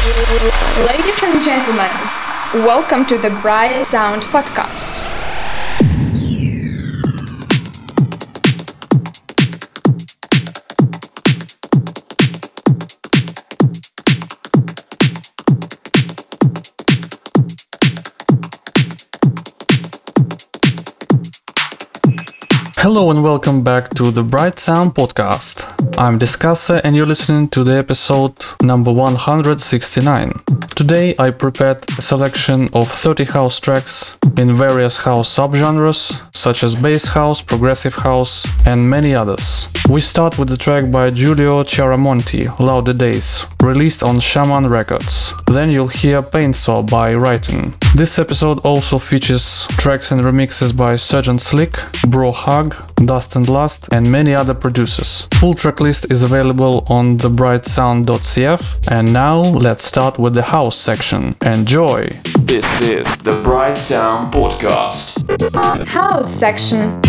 Ladies and gentlemen, welcome to the Bright Sound Podcast. Hello and welcome back to the Bright Sound Podcast. I'm Discussor and you're listening to the episode number 169. Today I prepared a selection of 30 house tracks in various house subgenres such as bass house, progressive house, and many others. We start with the track by Giulio Chiaramonti, Louder Days, released on Shaman Records. Then you'll hear Painsaw by Righten. This episode also features tracks and remixes by Sergeant Slick, Bro Hug, Dust and Lust, and many other producers. Full track list is available on thebrightsound.cf. And now let's start with the house section. Enjoy! This is the Bright Sound Podcast. House section.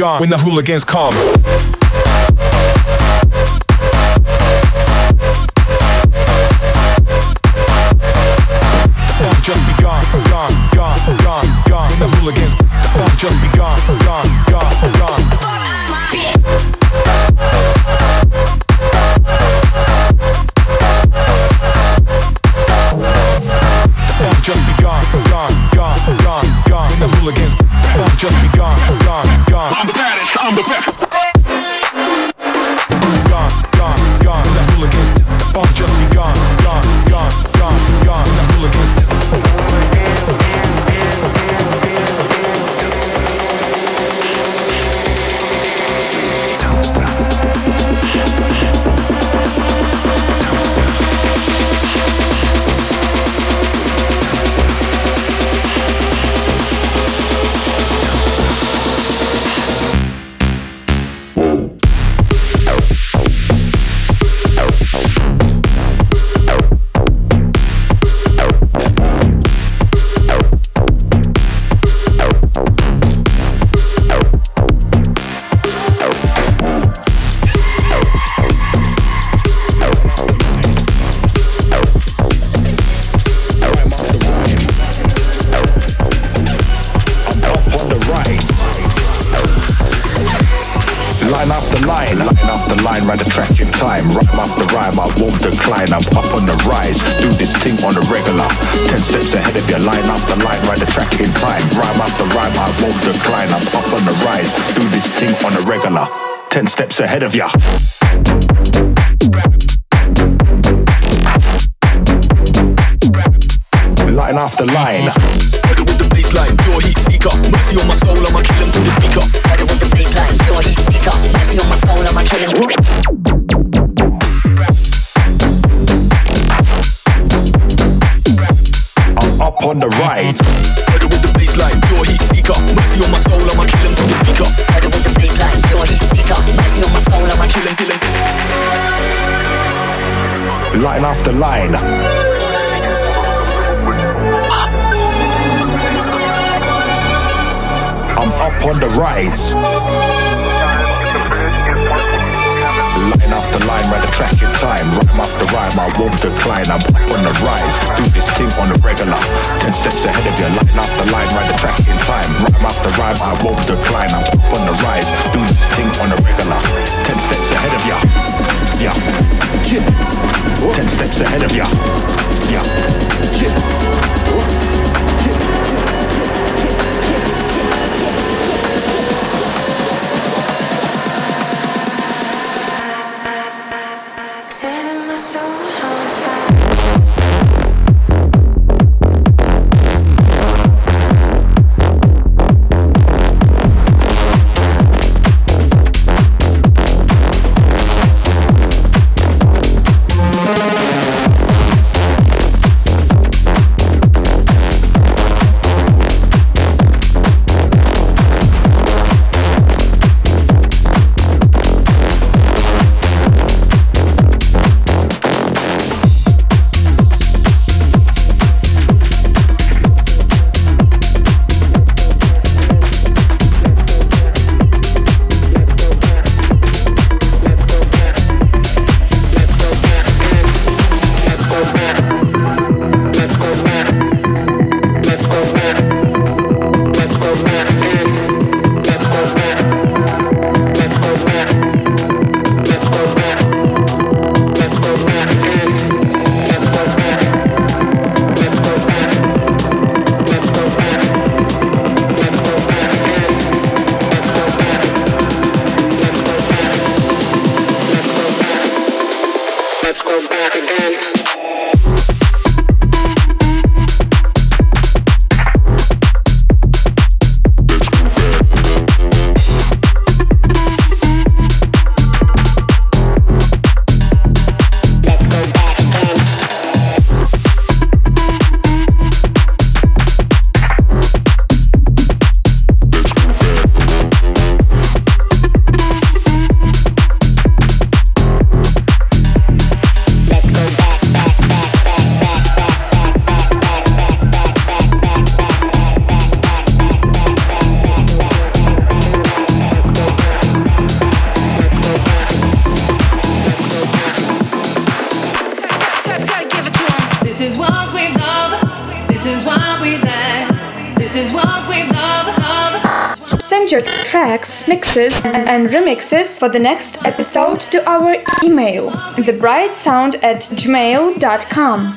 Begun when the hooligans come. ahead of ya. steps ahead of you. Line after line, ride the track in time. Rhyme after rhyme, I won't decline. I'm up on the rise. Do and remixes for the next episode to our email thebrightsound at gmail.com.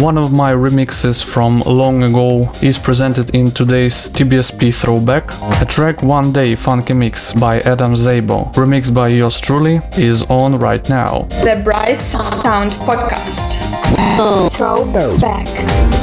One of my remixes from long ago is presented in today's TBSP throwback. A track One Day Funky Mix by Adam Szabo, remixed by yours truly, is on right now. The Bright Sound Podcast. Throwback.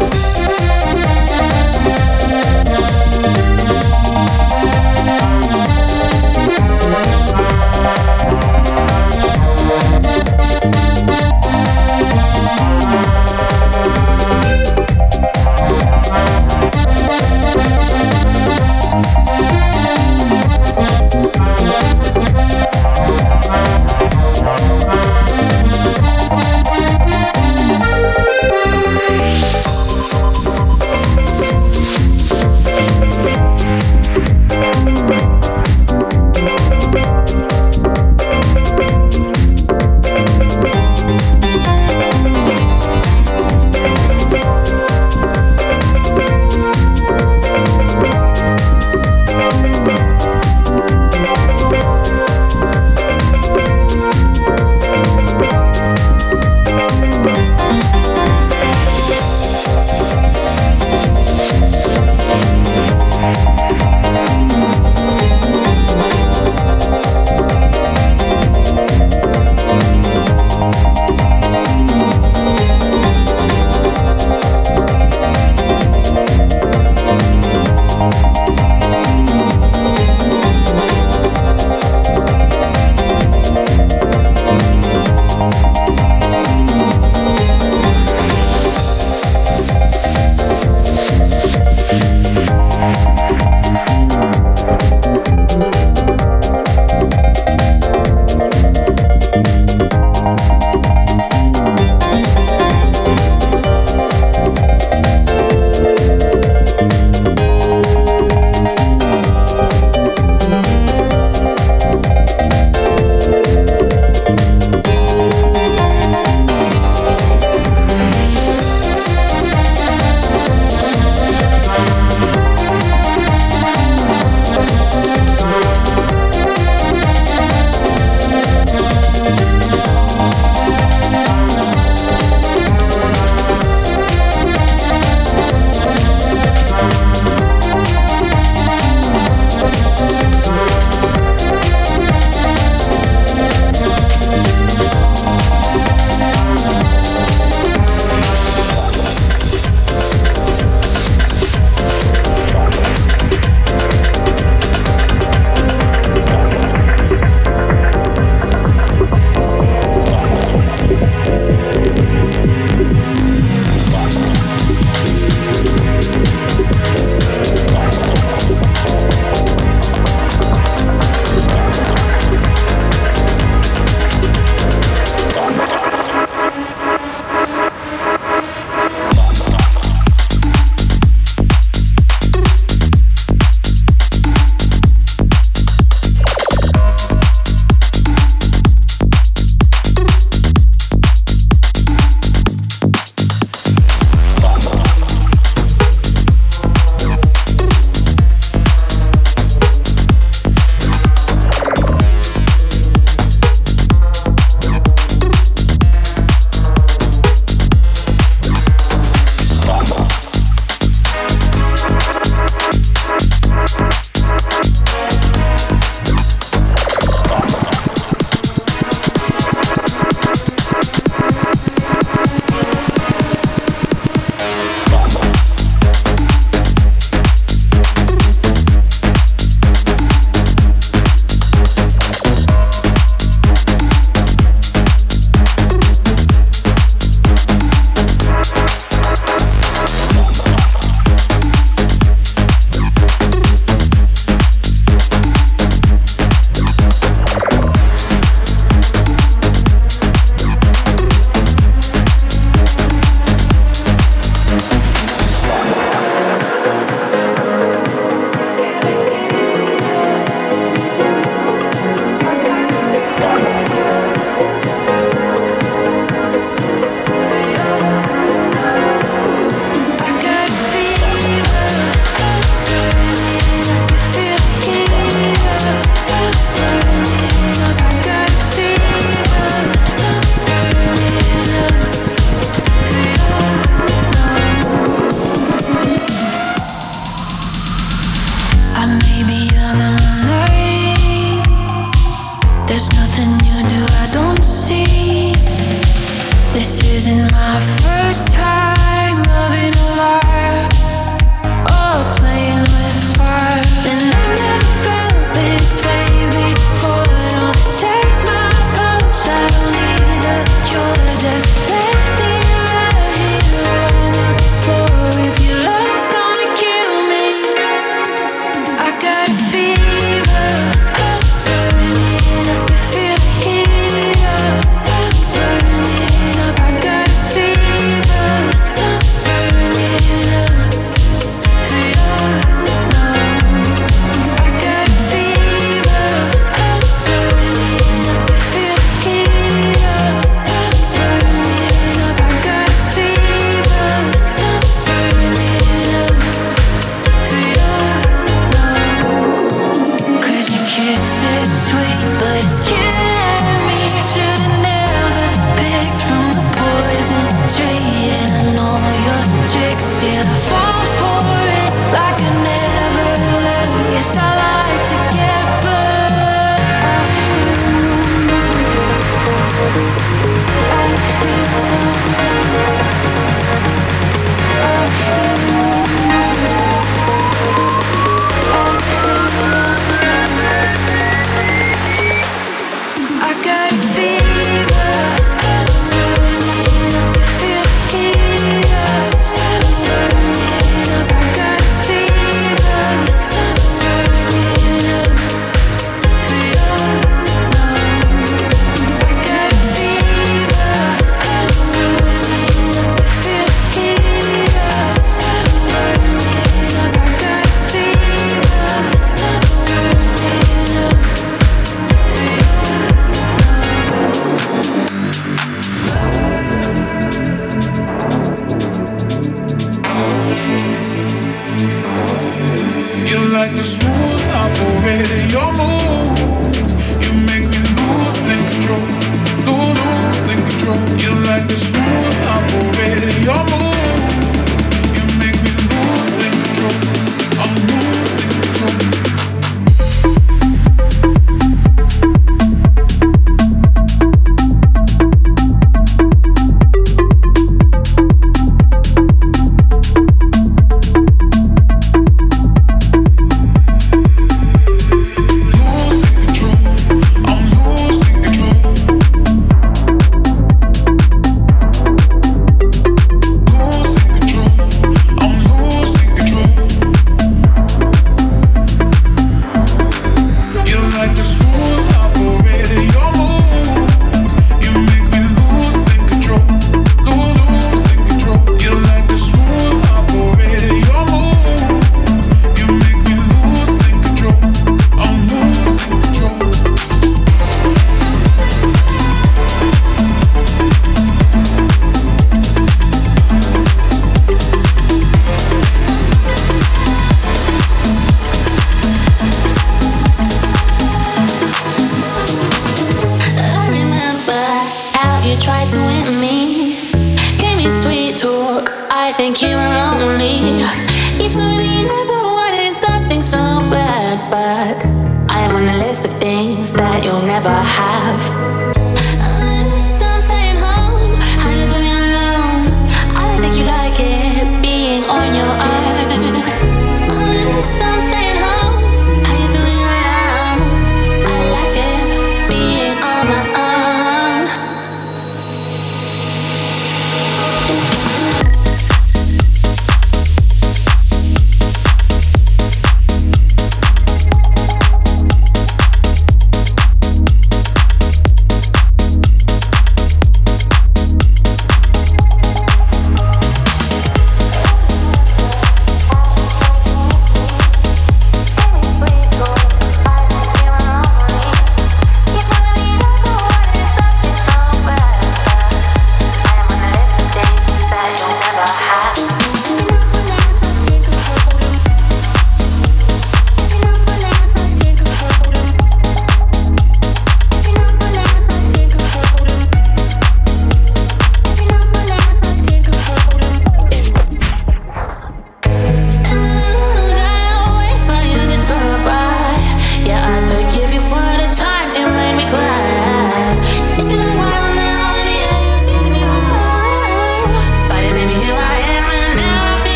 this morning.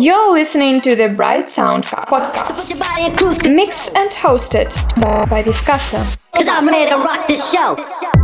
You're listening to the Bright Sound podcast, mixed and hosted by Discussor. Cause I'm ready to rock show.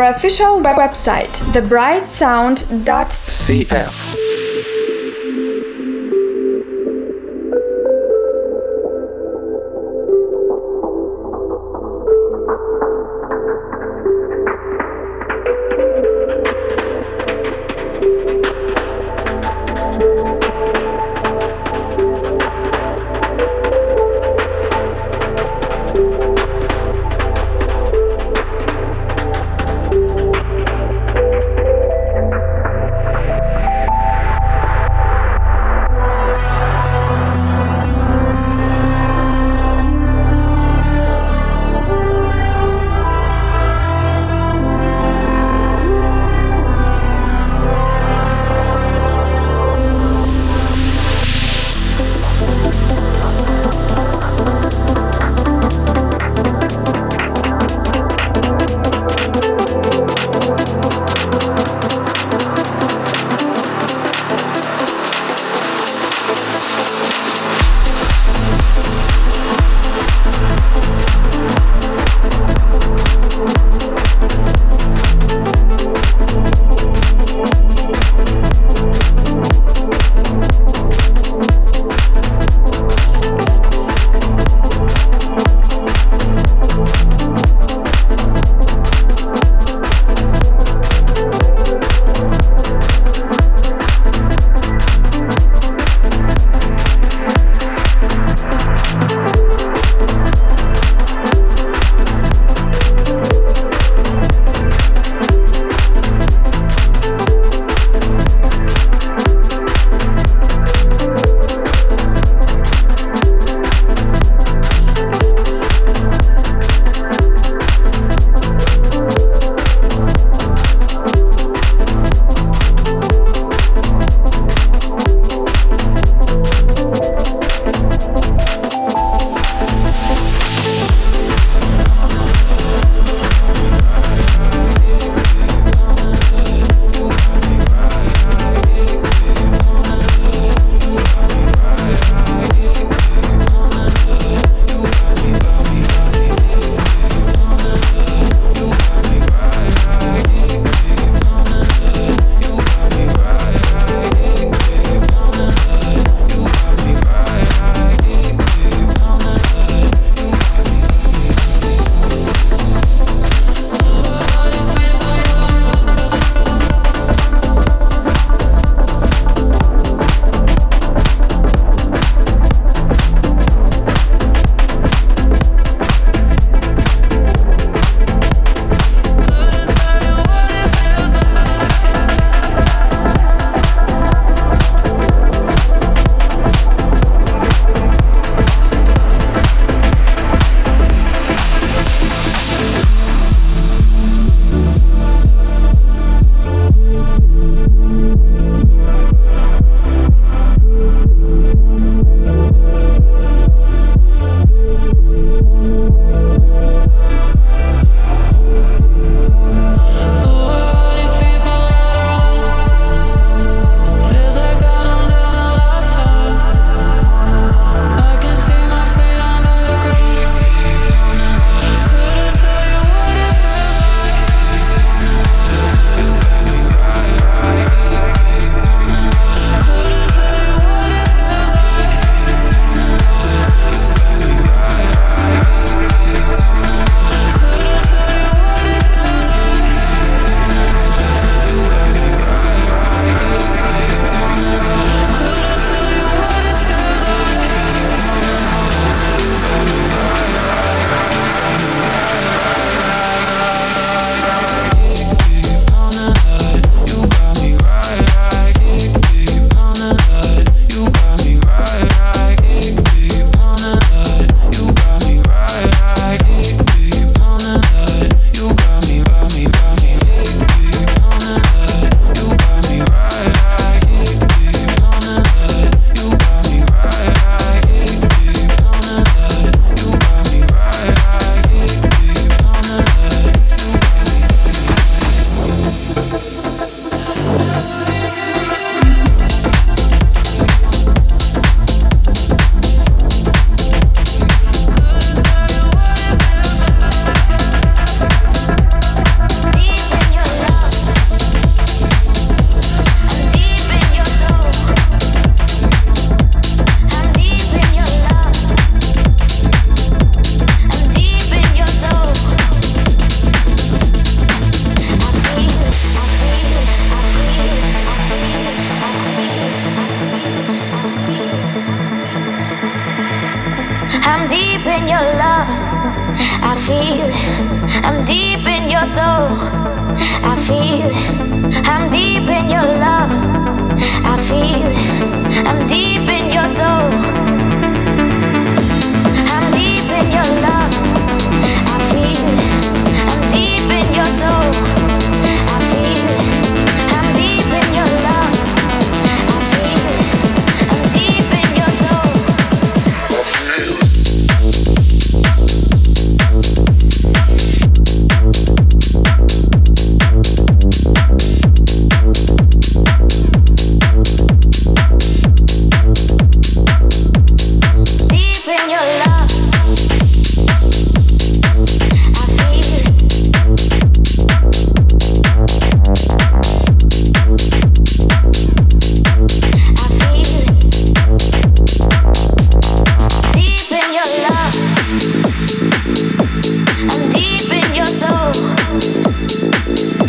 Our official web website, thebrightsound.cf.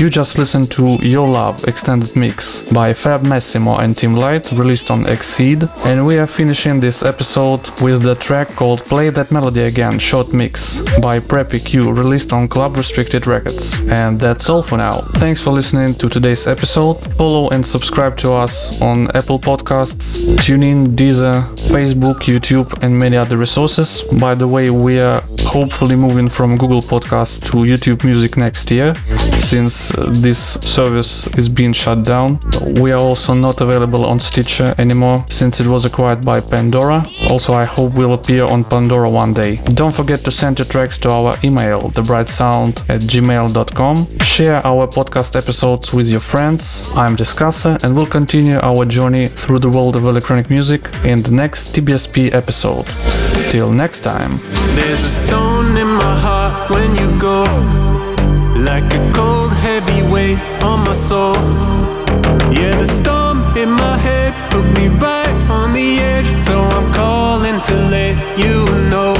You just listened to Your Love extended mix by Fab Massimo and Tim Light released on Exceed and we are finishing this episode with the track called Play That Melody Again short mix by Preppy Q released on Club Restricted Records. And that's all for now. Thanks for listening to today's episode. Follow and subscribe to us on Apple Podcasts, TuneIn, Deezer, Facebook, YouTube and many other resources. By the way, we are hopefully moving from Google Podcasts to YouTube Music next year since uh, this service is being shut down. We are also not available on Stitcher anymore since it was acquired by Pandora. Also, I hope we'll appear on Pandora one day. Don't forget to send your tracks to our email, thebrightsound at gmail.com. Share our podcast episodes with your friends. I'm Discussor and we'll continue our journey through the world of electronic music in the next TBSP episode. Till next time. Stone in my heart when you go, like a cold, heavy weight on my soul. Yeah, the storm in my head put me right on the edge, so I'm calling to let you know.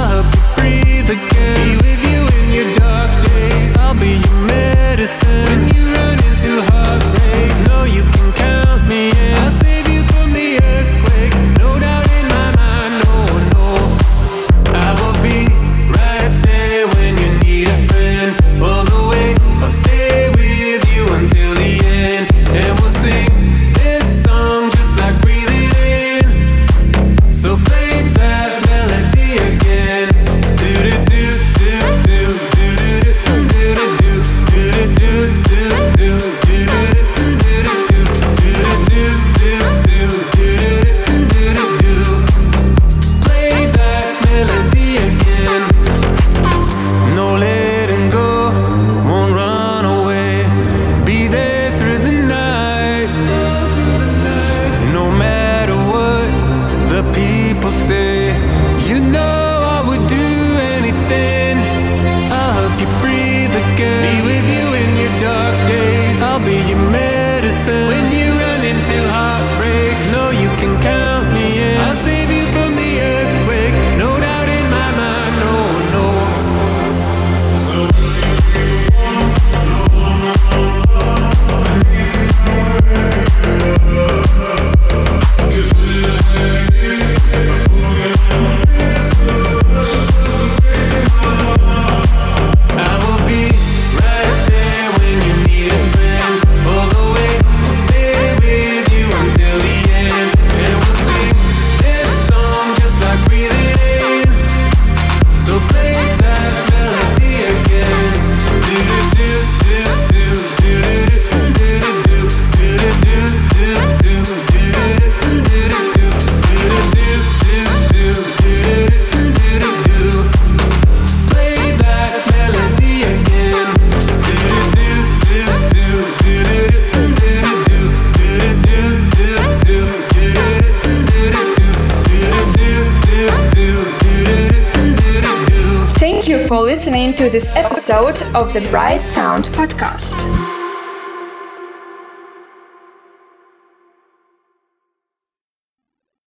I'll breathe again, be with you in your dark days. I'll be your medicine when you run into heartbreak. Episode of the Bright Sound Podcast.